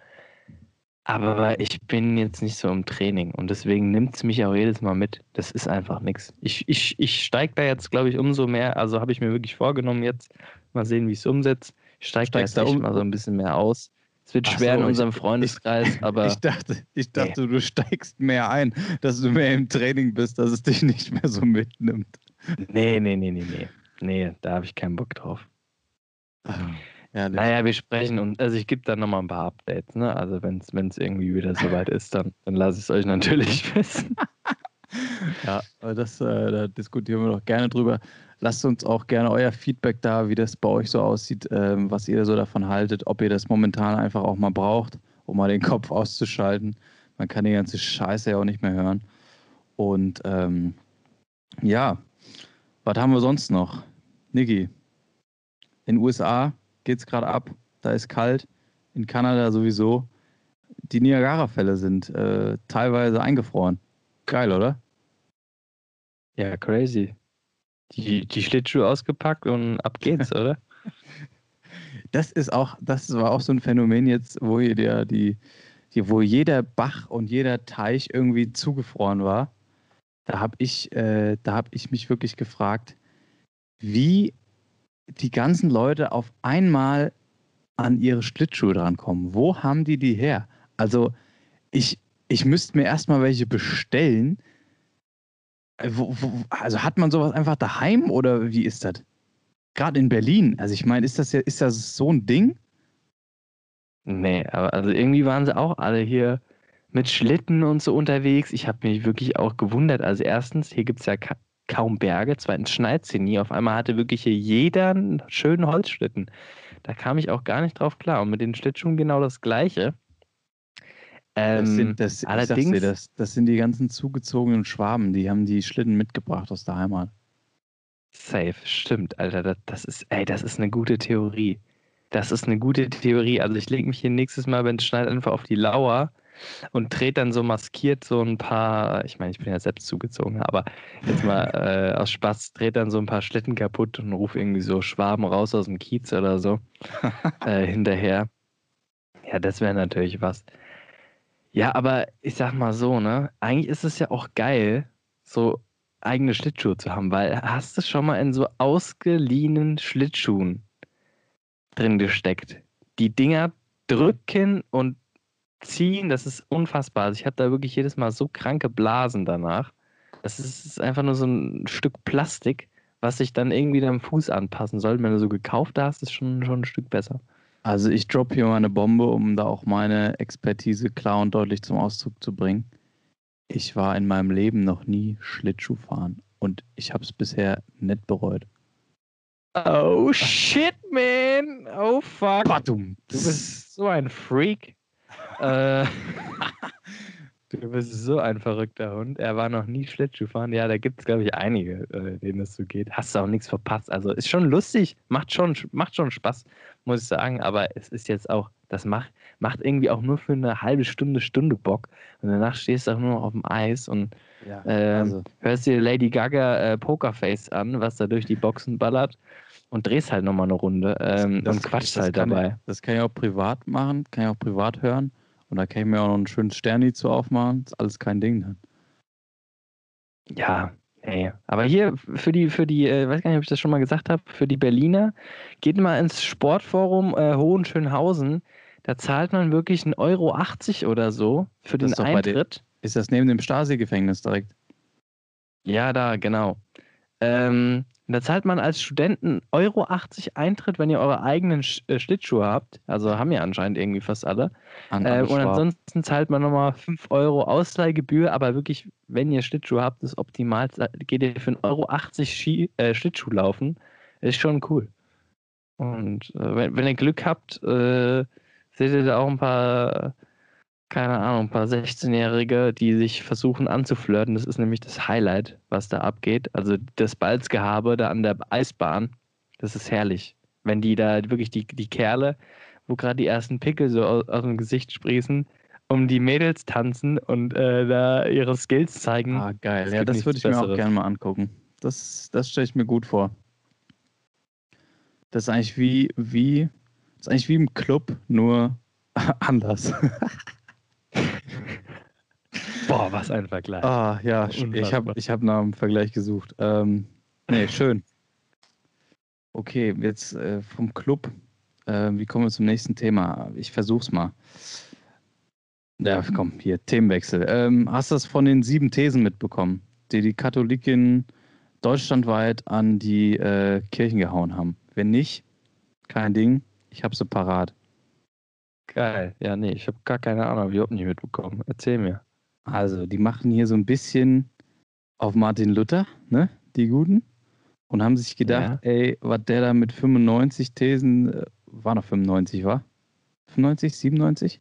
Aber ich bin jetzt nicht so im Training und deswegen nimmt es mich auch jedes Mal mit. Das ist einfach nichts. Ich, ich, ich steige da jetzt, glaube ich, umso mehr. Also habe ich mir wirklich vorgenommen, jetzt mal sehen, wie ich es umsetze. Ich steige da jetzt da um? mal so ein bisschen mehr aus. Es wird Ach schwer so, in unserem ich, Freundeskreis, ich, aber. Ich dachte, ich dachte nee. du steigst mehr ein, dass du mehr im Training bist, dass es dich nicht mehr so mitnimmt. Nee, nee, nee, nee, nee. Nee, da habe ich keinen Bock drauf. Ah. Ja, naja, wir sprechen und also ich gebe dann nochmal ein paar Updates, ne? Also wenn es irgendwie wieder soweit ist, dann, dann lasse ich es euch natürlich wissen. ja, das, äh, da diskutieren wir doch gerne drüber. Lasst uns auch gerne euer Feedback da, wie das bei euch so aussieht, ähm, was ihr so davon haltet, ob ihr das momentan einfach auch mal braucht, um mal den Kopf auszuschalten. Man kann die ganze Scheiße ja auch nicht mehr hören. Und ähm, ja, was haben wir sonst noch? Niki, in den USA geht es gerade ab. Da ist kalt. In Kanada sowieso. Die Niagara-Fälle sind äh, teilweise eingefroren. Geil, oder? Ja, crazy. Die, die Schlittschuhe ausgepackt und ab geht's, oder? Das ist auch, das war auch so ein Phänomen jetzt, wo hier der, die, die, wo jeder Bach und jeder Teich irgendwie zugefroren war. Da habe ich, äh, da habe ich mich wirklich gefragt, wie die ganzen Leute auf einmal an ihre Schlittschuhe drankommen. Wo haben die die her? Also ich, ich müsste mir erstmal welche bestellen. Äh, wo, wo, also hat man sowas einfach daheim oder wie ist das? Gerade in Berlin. Also ich meine, ist das ja, ist das so ein Ding? Nee, aber also irgendwie waren sie auch alle hier mit Schlitten und so unterwegs. Ich habe mich wirklich auch gewundert. Also erstens, hier gibt es ja kaum Berge, zweitens schneit sie nie. Auf einmal hatte wirklich hier jeder einen schönen Holzschlitten. Da kam ich auch gar nicht drauf klar. Und mit den Schlittschuhen genau das Gleiche. Ähm, das, sind, das, allerdings, dir, das, das sind die ganzen zugezogenen Schwaben, die haben die Schlitten mitgebracht aus der Heimat. Safe, stimmt, Alter. Das, das ist, ey, das ist eine gute Theorie. Das ist eine gute Theorie. Also ich lege mich hier nächstes Mal, wenn es schneit, einfach auf die Lauer und dreht dann so maskiert so ein paar, ich meine, ich bin ja selbst zugezogen, aber jetzt mal äh, aus Spaß, dreht dann so ein paar Schlitten kaputt und ruft irgendwie so Schwaben raus aus dem Kiez oder so äh, hinterher. Ja, das wäre natürlich was. Ja, aber ich sag mal so, ne? Eigentlich ist es ja auch geil, so eigene Schlittschuhe zu haben, weil hast du schon mal in so ausgeliehenen Schlittschuhen drin gesteckt? Die Dinger drücken und ziehen, das ist unfassbar. Also ich habe da wirklich jedes Mal so kranke Blasen danach. Das ist einfach nur so ein Stück Plastik, was sich dann irgendwie deinem Fuß anpassen soll. Wenn du so gekauft hast, ist schon, schon ein Stück besser. Also ich droppe hier mal eine Bombe, um da auch meine Expertise klar und deutlich zum Ausdruck zu bringen. Ich war in meinem Leben noch nie Schlittschuh fahren und ich habe es bisher nicht bereut. Oh shit, man. Oh fuck. Badum. Du bist so ein Freak. Äh, du bist so ein verrückter Hund. Er war noch nie Schlittschuhfahren. Ja, da gibt es, glaube ich, einige, äh, denen es so geht. Hast du auch nichts verpasst. Also ist schon lustig, macht schon, macht schon Spaß, muss ich sagen. Aber es ist jetzt auch, das macht, macht irgendwie auch nur für eine halbe Stunde, Stunde Bock. Und danach stehst du auch nur noch auf dem Eis und ja, äh, also. hörst dir Lady Gaga äh, Pokerface an, was da durch die Boxen ballert und drehst halt nochmal eine Runde ähm, das, und quatscht halt dabei. Ich, das kann ich auch privat machen, kann ich auch privat hören. Und da kann ich mir auch noch einen schönen Sterni zu aufmachen. Das ist alles kein Ding dann. Ja, ey. Aber hier für die, für die, äh, weiß gar nicht, ob ich das schon mal gesagt habe, für die Berliner, geht mal ins Sportforum äh, Hohenschönhausen. Da zahlt man wirklich 1,80 Euro oder so für das den Eintritt. ist das neben dem Stasi-Gefängnis direkt? Ja, da, genau. Ähm, und da zahlt man als Studenten Euro 80 Eintritt, wenn ihr eure eigenen Sch äh, Schlittschuhe habt. Also haben ja anscheinend irgendwie fast alle. An äh, und ansonsten zahlt man nochmal 5 Euro Ausleihgebühr, aber wirklich, wenn ihr Schlittschuhe habt, ist optimal. Geht ihr für 1,80 Euro Ski, äh, Schlittschuh laufen. Ist schon cool. Und äh, wenn, wenn, ihr Glück habt, äh, seht ihr da auch ein paar keine Ahnung, ein paar 16-Jährige, die sich versuchen anzuflirten. Das ist nämlich das Highlight, was da abgeht. Also das Balzgehabe da an der Eisbahn, das ist herrlich. Wenn die da wirklich die, die Kerle, wo gerade die ersten Pickel so aus, aus, dem Gesicht sprießen, um die Mädels tanzen und äh, da ihre Skills zeigen. Ah, geil. Ja, das würde ich Besseres. mir auch gerne mal angucken. Das, das stelle ich mir gut vor. Das ist eigentlich wie, wie, das ist eigentlich wie im Club, nur anders. Boah, was ein Vergleich. Ah, ja, Unfassbar. ich habe ich hab nach einem Vergleich gesucht. Ähm, nee, schön. Okay, jetzt äh, vom Club. Äh, wie kommen wir zum nächsten Thema? Ich versuch's mal. Ja, komm, hier, Themenwechsel. Ähm, hast du das von den sieben Thesen mitbekommen, die die Katholiken deutschlandweit an die äh, Kirchen gehauen haben? Wenn nicht, kein Ding, ich habe sie parat. Geil. Ja, nee, ich habe gar keine Ahnung, ich habe nicht mitbekommen. Erzähl mir. Also, die machen hier so ein bisschen auf Martin Luther, ne? Die Guten. Und haben sich gedacht, ja. ey, was der da mit 95 Thesen, äh, war noch 95, war? 95, 97?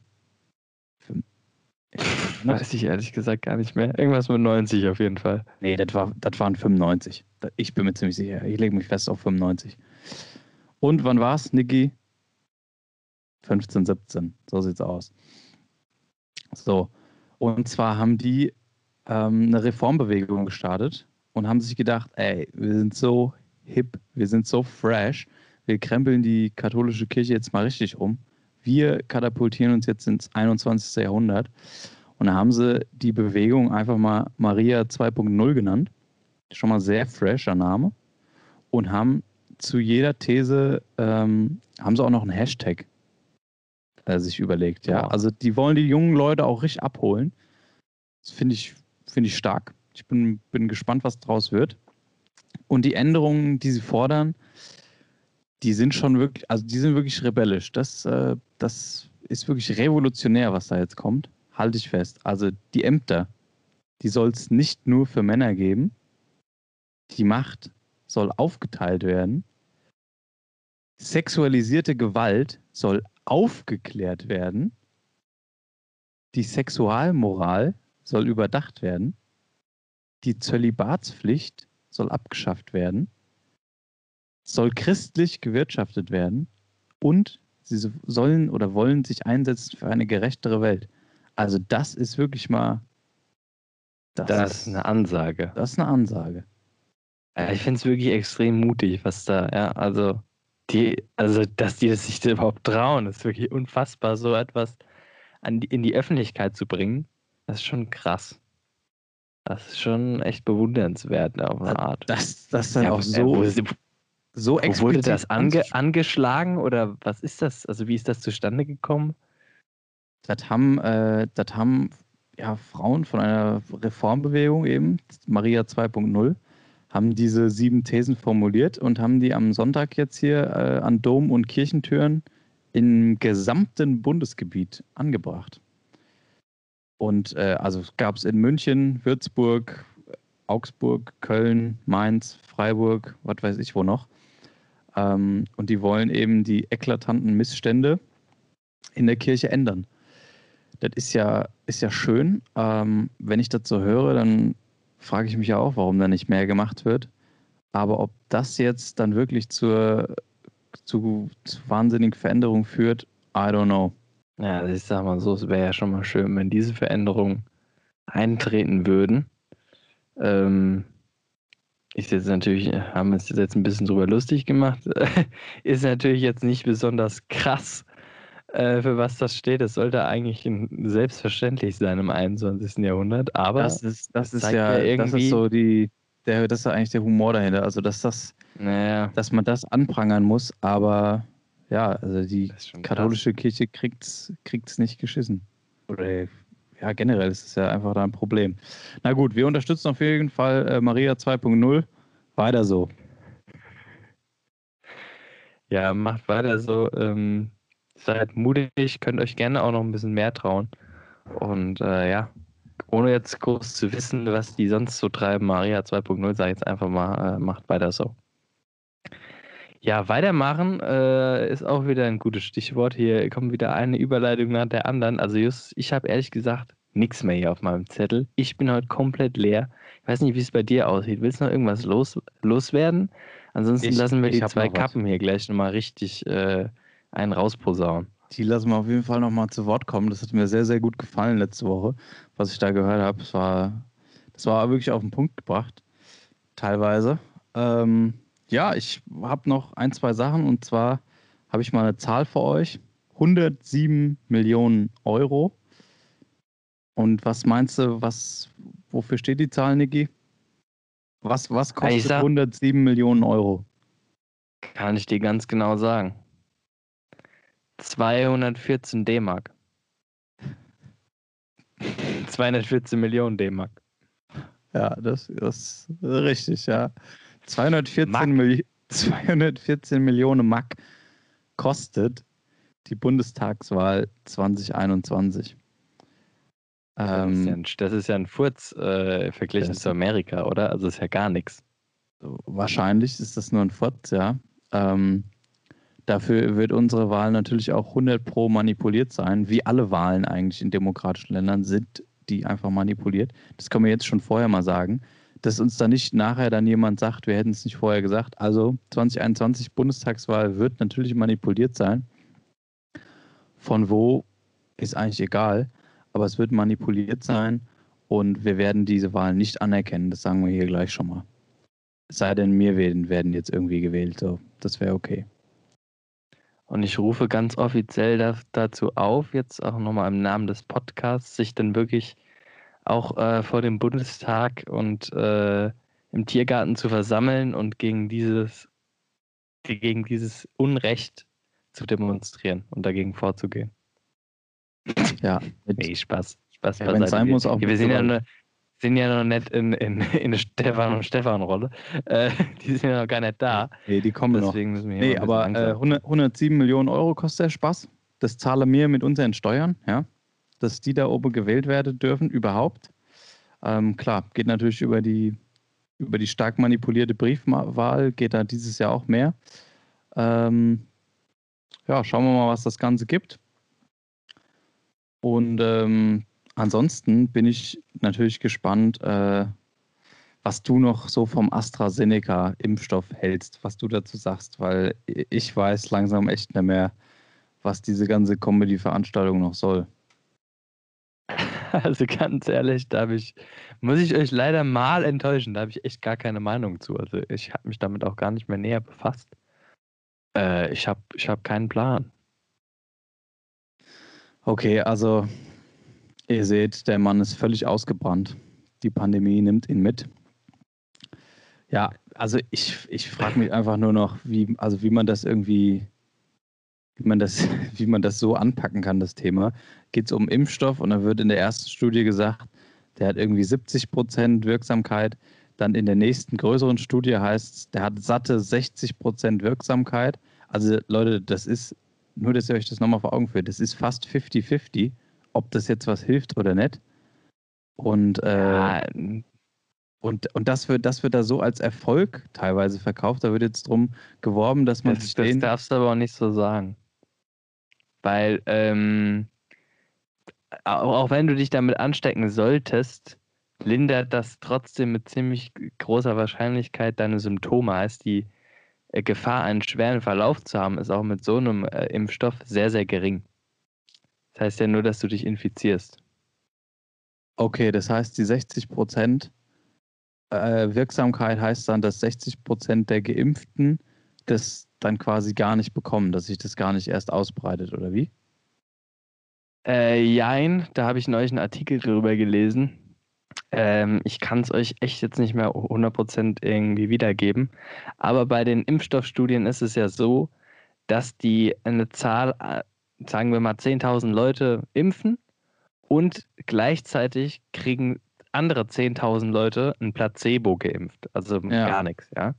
Weiß ich ehrlich gesagt gar nicht mehr. Irgendwas mit 90 auf jeden Fall. Nee, das, war, das waren 95. Ich bin mir ziemlich sicher. Ich lege mich fest auf 95. Und wann war's, Niki? 15, 17. So sieht's aus. So. Und zwar haben die ähm, eine Reformbewegung gestartet und haben sich gedacht, ey, wir sind so hip, wir sind so fresh, wir krempeln die katholische Kirche jetzt mal richtig um. Wir katapultieren uns jetzt ins 21. Jahrhundert. Und da haben sie die Bewegung einfach mal Maria 2.0 genannt. Schon mal sehr fresher Name. Und haben zu jeder These, ähm, haben sie auch noch einen Hashtag äh, sich überlegt. Ja, also die wollen die jungen Leute auch richtig abholen. Das finde ich, finde ich stark. Ich bin, bin gespannt, was daraus wird. Und die Änderungen, die sie fordern, die sind schon wirklich, also die sind wirklich rebellisch. Das, äh, das ist wirklich revolutionär, was da jetzt kommt. Halte ich fest. Also die Ämter, die soll es nicht nur für Männer geben. Die Macht soll aufgeteilt werden. Sexualisierte Gewalt soll aufgeklärt werden. Die Sexualmoral soll überdacht werden. Die Zölibatspflicht soll abgeschafft werden. Soll christlich gewirtschaftet werden. Und sie sollen oder wollen sich einsetzen für eine gerechtere Welt. Also das ist wirklich mal. Das, das ist eine Ansage. Das ist eine Ansage. Ja, ich finde es wirklich extrem mutig, was da, ja, also die, also, dass die sich das überhaupt trauen, ist wirklich unfassbar, so etwas an die, in die Öffentlichkeit zu bringen. Das ist schon krass. Das ist schon echt bewundernswert auf eine Art. Das, das dann ja, auch so, äh, so explizit. Wurde das ange, angeschlagen oder was ist das? Also, wie ist das zustande gekommen? Das haben, äh, das haben ja, Frauen von einer Reformbewegung eben, Maria 2.0, haben diese sieben Thesen formuliert und haben die am Sonntag jetzt hier äh, an Dom- und Kirchentüren im gesamten Bundesgebiet angebracht. Und äh, also gab es in München, Würzburg, Augsburg, Köln, Mainz, Freiburg, was weiß ich wo noch. Ähm, und die wollen eben die eklatanten Missstände in der Kirche ändern. Das ist ja, ist ja schön. Ähm, wenn ich das so höre, dann frage ich mich ja auch, warum da nicht mehr gemacht wird. Aber ob das jetzt dann wirklich zur, zu, zu wahnsinnigen Veränderungen führt, I don't know. Ja, also ich sag mal so, es wäre ja schon mal schön, wenn diese Veränderungen eintreten würden. Ähm, ist jetzt natürlich, haben wir uns jetzt ein bisschen drüber lustig gemacht, ist natürlich jetzt nicht besonders krass, äh, für was das steht. Es sollte eigentlich selbstverständlich sein im 21. Jahrhundert, aber das ist, das ist ja, irgendwie, das ist so die, der, das ist eigentlich der Humor dahinter. Also dass das, naja. dass man das anprangern muss, aber ja, also die katholische krass. Kirche kriegt es nicht geschissen. Oder ja, generell ist es ja einfach da ein Problem. Na gut, wir unterstützen auf jeden Fall äh, Maria 2.0. Weiter so. Ja, macht weiter so. Ähm, seid mutig, könnt euch gerne auch noch ein bisschen mehr trauen. Und äh, ja, ohne jetzt groß zu wissen, was die sonst so treiben, Maria 2.0, sage ich jetzt einfach mal, äh, macht weiter so. Ja, weitermachen äh, ist auch wieder ein gutes Stichwort. Hier kommt wieder eine Überleitung nach der anderen. Also just, ich habe ehrlich gesagt nichts mehr hier auf meinem Zettel. Ich bin heute komplett leer. Ich weiß nicht, wie es bei dir aussieht. Willst du noch irgendwas los, loswerden? Ansonsten ich, lassen wir die zwei Kappen hier gleich nochmal richtig äh, einen rausposaunen. Die lassen wir auf jeden Fall nochmal zu Wort kommen. Das hat mir sehr, sehr gut gefallen letzte Woche, was ich da gehört habe. Das war, das war wirklich auf den Punkt gebracht, teilweise. Ähm, ja, ich habe noch ein, zwei Sachen und zwar habe ich mal eine Zahl für euch. 107 Millionen Euro. Und was meinst du, was, wofür steht die Zahl, Niki? Was, was kostet sag, 107 Millionen Euro? Kann ich dir ganz genau sagen. 214 D-Mark. 214 Millionen D-Mark. Ja, das, ist richtig, ja. 214, Milli 214 Millionen Mark kostet die Bundestagswahl 2021. Das, ist, ja ein, das ist ja ein Furz äh, verglichen zu Amerika, oder? Also ist ja gar nichts. Wahrscheinlich ist das nur ein Furz, ja. Ähm, dafür wird unsere Wahl natürlich auch 100 pro manipuliert sein, wie alle Wahlen eigentlich in demokratischen Ländern sind die einfach manipuliert. Das können wir jetzt schon vorher mal sagen dass uns da nicht nachher dann jemand sagt, wir hätten es nicht vorher gesagt. Also 2021 Bundestagswahl wird natürlich manipuliert sein. Von wo ist eigentlich egal, aber es wird manipuliert sein und wir werden diese Wahl nicht anerkennen. Das sagen wir hier gleich schon mal. Es sei denn, wir werden, werden jetzt irgendwie gewählt. So, das wäre okay. Und ich rufe ganz offiziell da, dazu auf, jetzt auch nochmal im Namen des Podcasts, sich dann wirklich auch äh, vor dem Bundestag und äh, im Tiergarten zu versammeln und gegen dieses, gegen dieses Unrecht zu demonstrieren und dagegen vorzugehen. Ja, nee, Spaß. Spaß ja, wenn sein muss, auch wir sind ja, nur, sind ja noch nicht in, in, in der Stefan und Stefan-Rolle. Äh, die sind ja noch gar nicht da. Nee, die kommen Deswegen noch. Müssen wir nee, aber äh, 100, 107 Millionen Euro kostet der Spaß. Das zahle mir mit unseren Steuern, ja dass die da oben gewählt werden dürfen, überhaupt. Ähm, klar, geht natürlich über die, über die stark manipulierte Briefwahl, geht da dieses Jahr auch mehr. Ähm, ja, schauen wir mal, was das Ganze gibt. Und ähm, ansonsten bin ich natürlich gespannt, äh, was du noch so vom AstraZeneca-Impfstoff hältst, was du dazu sagst, weil ich weiß langsam echt nicht mehr, was diese ganze Comedy-Veranstaltung noch soll. Also ganz ehrlich, da ich, muss ich euch leider mal enttäuschen. Da habe ich echt gar keine Meinung zu. Also ich habe mich damit auch gar nicht mehr näher befasst. Äh, ich habe ich hab keinen Plan. Okay, also ihr seht, der Mann ist völlig ausgebrannt. Die Pandemie nimmt ihn mit. Ja, also ich, ich frage mich einfach nur noch, wie, also wie man das irgendwie wie man das, wie man das so anpacken kann, das Thema. Geht es um Impfstoff und da wird in der ersten Studie gesagt, der hat irgendwie 70 Prozent Wirksamkeit. Dann in der nächsten größeren Studie heißt es, der hat satte 60 Prozent Wirksamkeit. Also Leute, das ist, nur dass ihr euch das nochmal vor Augen führt, das ist fast 50-50, ob das jetzt was hilft oder nicht. Und, äh, und, und das, wird, das wird da so als Erfolg teilweise verkauft. Da wird jetzt drum geworben, dass man das, sich das darfst du aber auch nicht so sagen. Weil ähm, auch wenn du dich damit anstecken solltest, lindert das trotzdem mit ziemlich großer Wahrscheinlichkeit deine Symptome. Heißt, die äh, Gefahr, einen schweren Verlauf zu haben, ist auch mit so einem äh, Impfstoff sehr, sehr gering. Das heißt ja nur, dass du dich infizierst. Okay, das heißt, die 60 Prozent äh, Wirksamkeit heißt dann, dass 60 Prozent der Geimpften das dann quasi gar nicht bekommen, dass sich das gar nicht erst ausbreitet, oder wie? Äh, jein, da habe ich neulich einen Artikel drüber gelesen. Ähm, ich kann es euch echt jetzt nicht mehr 100% irgendwie wiedergeben. Aber bei den Impfstoffstudien ist es ja so, dass die eine Zahl, äh, sagen wir mal 10.000 Leute impfen und gleichzeitig kriegen andere 10.000 Leute ein Placebo geimpft. Also ja. gar nichts, ja.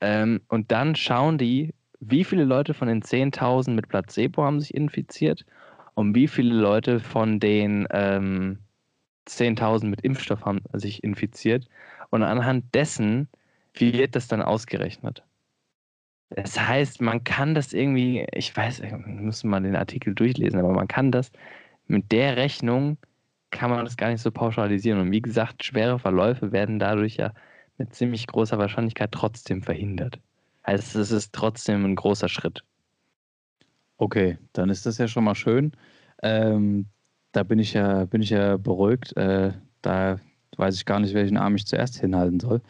Ähm, und dann schauen die, wie viele Leute von den 10.000 mit Placebo haben sich infiziert und wie viele Leute von den ähm, 10.000 mit Impfstoff haben sich infiziert. Und anhand dessen wird das dann ausgerechnet. Das heißt, man kann das irgendwie, ich weiß, ich muss mal den Artikel durchlesen, aber man kann das mit der Rechnung kann man das gar nicht so pauschalisieren. Und wie gesagt, schwere Verläufe werden dadurch ja mit ziemlich großer Wahrscheinlichkeit trotzdem verhindert. Heißt, es ist trotzdem ein großer Schritt. Okay, dann ist das ja schon mal schön. Ähm, da bin ich ja, bin ich ja beruhigt. Äh, da weiß ich gar nicht, welchen Arm ich zuerst hinhalten soll.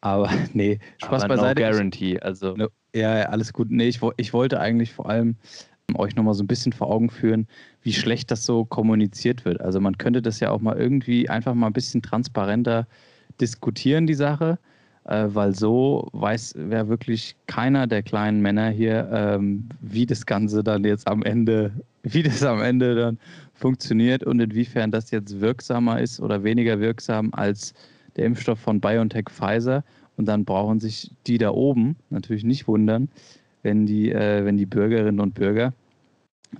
Aber nee, Spaß Aber beiseite. No guarantee, also. Ja, alles gut. Nee, ich, ich wollte eigentlich vor allem euch nochmal so ein bisschen vor Augen führen, wie schlecht das so kommuniziert wird. Also man könnte das ja auch mal irgendwie einfach mal ein bisschen transparenter diskutieren, die Sache, äh, weil so weiß wer wirklich keiner der kleinen Männer hier, ähm, wie das Ganze dann jetzt am Ende, wie das am Ende dann funktioniert und inwiefern das jetzt wirksamer ist oder weniger wirksam als der Impfstoff von BioNTech Pfizer. Und dann brauchen sich die da oben natürlich nicht wundern, wenn die, äh, wenn die Bürgerinnen und Bürger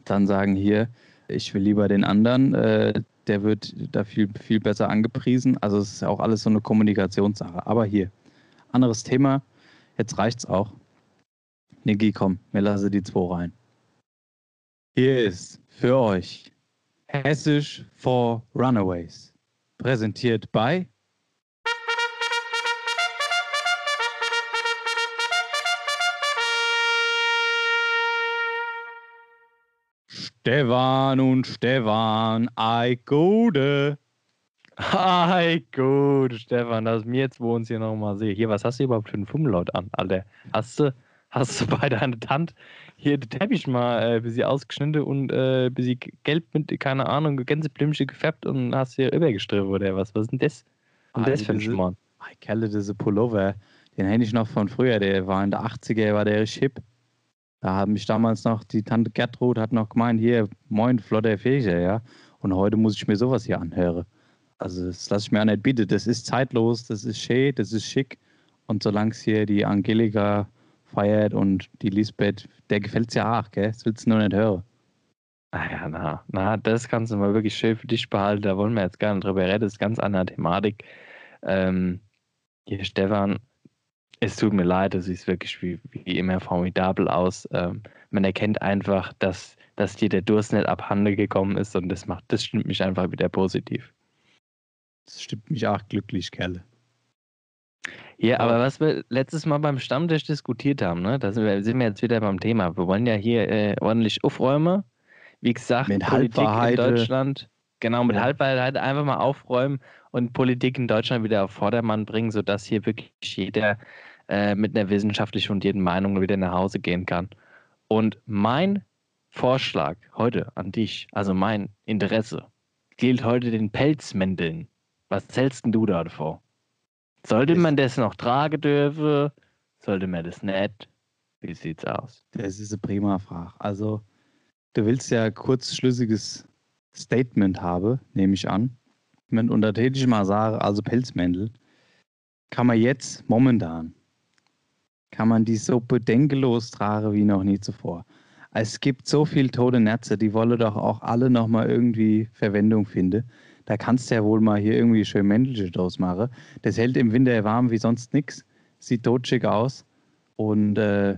dann sagen hier, ich will lieber den anderen, äh, der wird da viel, viel besser angepriesen. Also es ist auch alles so eine Kommunikationssache. Aber hier, anderes Thema, jetzt reicht's auch. Niki, komm, mir lasse die zwei rein. Hier ist für euch Hessisch for Runaways. Präsentiert bei Stefan und Stefan, ei gute. Ei gut, Stefan, dass mir jetzt wo uns hier nochmal sehe. Hier, was hast du überhaupt für einen Fummellaut an, Alter? Hast du, hast du bei deiner Tante hier den Teppich mal äh, bisschen ausgeschnitten und äh, bisschen gelb mit, keine Ahnung, Gänseblümchen gefärbt und hast hier übergestriffen oder was? Was ist denn das? Und das für ein Schmarrn? Ich kenne diese Pullover, den hätte ich noch von früher, der war in der 80er, war der richtig hip. Da hat mich damals noch die Tante Gertrud hat noch gemeint, hier, moin, flotter Fächer, ja. Und heute muss ich mir sowas hier anhören. Also das lasse ich mir auch nicht bieten. Das ist zeitlos, das ist schön, das ist schick. Und solange es hier die Angelika feiert und die Lisbeth, der gefällt es ja auch, gell? Das willst du nur nicht hören. Ah ja, na, na, das kannst du mal wirklich schön für dich behalten. Da wollen wir jetzt gar nicht drüber reden. Das ist ganz andere Thematik. Ähm, hier, Stefan, es tut mir leid, es sieht wirklich wie, wie immer formidabel aus. Ähm, man erkennt einfach, dass, dass dir der Durst nicht abhanden gekommen ist und das macht, das stimmt mich einfach wieder positiv. Das stimmt mich auch glücklich, Kerle. Ja, aber was wir letztes Mal beim Stammtisch diskutiert haben, ne, da sind wir, sind wir jetzt wieder beim Thema. Wir wollen ja hier äh, ordentlich aufräumen. Wie gesagt, mit Politik in Deutschland, genau, mit ja. Halbwahrheit einfach mal aufräumen und Politik in Deutschland wieder auf Vordermann bringen, sodass hier wirklich jeder äh, mit einer wissenschaftlich fundierten Meinung wieder nach Hause gehen kann. Und mein Vorschlag heute an dich, also mein Interesse, gilt heute den Pelzmänteln. Was hältst du da davor? Sollte man das noch tragen dürfen? Sollte man das nicht? Wie sieht's aus? Das ist eine prima Frage. Also, du willst ja kurzschlüssiges Statement haben, nehme ich an. Da täte ich mal sagen, also Pelzmäntel, kann man jetzt momentan kann man die so bedenkenlos tragen wie noch nie zuvor. Es gibt so viele tote Netze, die wollen doch auch alle nochmal irgendwie Verwendung finden. Da kannst du ja wohl mal hier irgendwie schön Mäntelchen draus machen. Das hält im Winter warm wie sonst nichts. Sieht totschick aus. Und äh,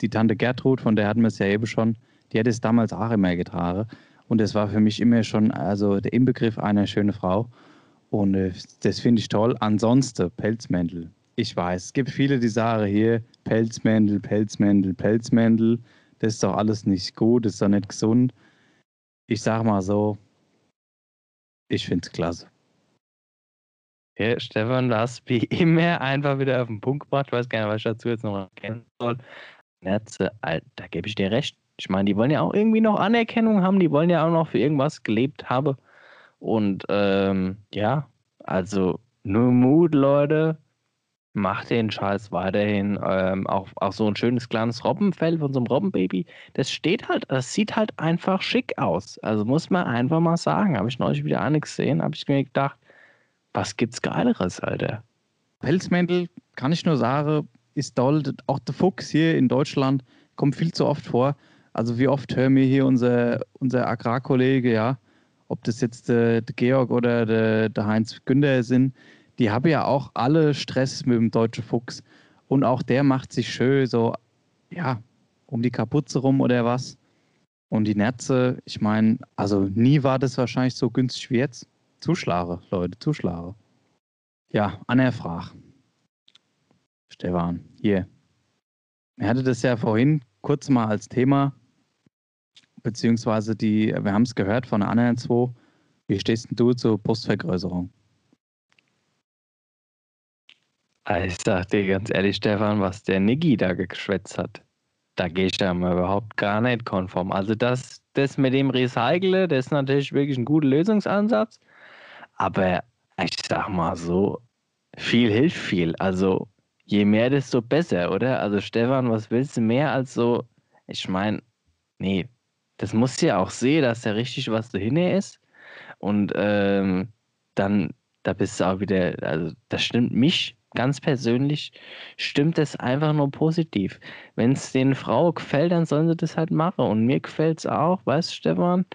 die Tante Gertrud, von der hatten wir es ja eben schon, Die hat es damals auch immer getragen. Und das war für mich immer schon also der Inbegriff einer schönen Frau. Und äh, das finde ich toll. Ansonsten, Pelzmäntel. Ich weiß, es gibt viele, die sagen hier, Pelzmäntel, Pelzmäntel, Pelzmäntel. Das ist doch alles nicht gut, das ist doch nicht gesund. Ich sage mal so, ich finde es klasse. Ja, Stefan, du hast wie immer einfach wieder auf den Punkt gebracht. Ich weiß gar nicht, was ich dazu jetzt noch erkennen soll. Netze, da gebe ich dir recht. Ich meine, die wollen ja auch irgendwie noch Anerkennung haben, die wollen ja auch noch für irgendwas gelebt haben. Und ähm, ja, also nur Mut, Leute. Macht den Scheiß weiterhin. Ähm, auch, auch so ein schönes kleines Robbenfell von so einem Robbenbaby. Das steht halt, das sieht halt einfach schick aus. Also muss man einfach mal sagen. Habe ich neulich wieder eine gesehen, habe ich mir gedacht, was gibt's Geileres, Alter? Pelzmäntel, kann ich nur sagen, ist toll. Auch der Fuchs hier in Deutschland kommt viel zu oft vor. Also wie oft hören wir hier unser, unser Agrarkollege, ja, ob das jetzt der, der Georg oder der, der Heinz Günther sind, die haben ja auch alle Stress mit dem deutschen Fuchs. Und auch der macht sich schön so, ja, um die Kapuze rum oder was. Und die Netze, ich meine, also nie war das wahrscheinlich so günstig wie jetzt. Zuschlage, Leute, Zuschlage. Ja, Anna Frage. Stefan, hier. Er hatte das ja vorhin kurz mal als Thema, beziehungsweise die, wir haben es gehört von der anderen zwei. Wie stehst du zur Brustvergrößerung? Ich sag dir ganz ehrlich, Stefan, was der Niggi da geschwätzt hat, da gehe ich ja mal überhaupt gar nicht konform. Also das, das mit dem Recycle, das ist natürlich wirklich ein guter Lösungsansatz. Aber ich sag mal so, viel hilft viel. Also je mehr, desto besser, oder? Also Stefan, was willst du mehr als so, ich meine, nee, das musst du ja auch sehen, dass da richtig was dahinter ist. Und ähm, dann, da bist du auch wieder, also das stimmt mich ganz persönlich, stimmt das einfach nur positiv. Wenn es den Frauen gefällt, dann sollen sie das halt machen. Und mir gefällt es auch, weißt du, Stefan?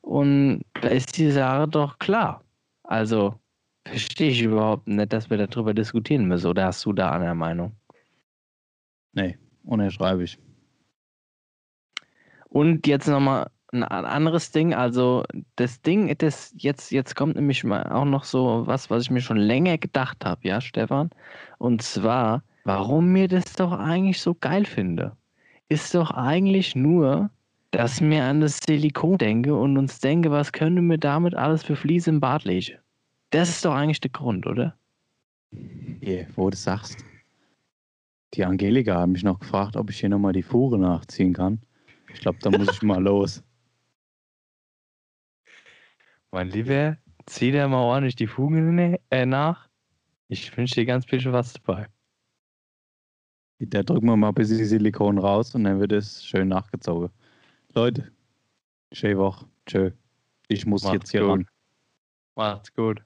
Und da ist die Sache doch klar. Also verstehe ich überhaupt nicht, dass wir darüber diskutieren müssen. Oder hast du da eine Meinung? Nee, unterschreibe ich. Und jetzt nochmal ein anderes Ding, also das Ding, das jetzt, jetzt kommt nämlich mal auch noch so was, was ich mir schon länger gedacht habe, ja, Stefan. Und zwar, warum mir das doch eigentlich so geil finde, ist doch eigentlich nur, dass mir an das Silikon denke und uns denke, was können wir damit alles für Fliese im Bad legen. Das ist doch eigentlich der Grund, oder? Yeah, wo du sagst. Die Angelika hat mich noch gefragt, ob ich hier nochmal die Fuhre nachziehen kann. Ich glaube, da muss ich mal los. Mein Lieber, zieh dir mal ordentlich die Fugen äh, nach. Ich wünsche dir ganz viel Spaß dabei. Da drücken wir mal ein bisschen Silikon raus und dann wird es schön nachgezogen. Leute, schöne Woche. Tschö. Ich muss Macht's jetzt hier gut. ran. Macht's gut.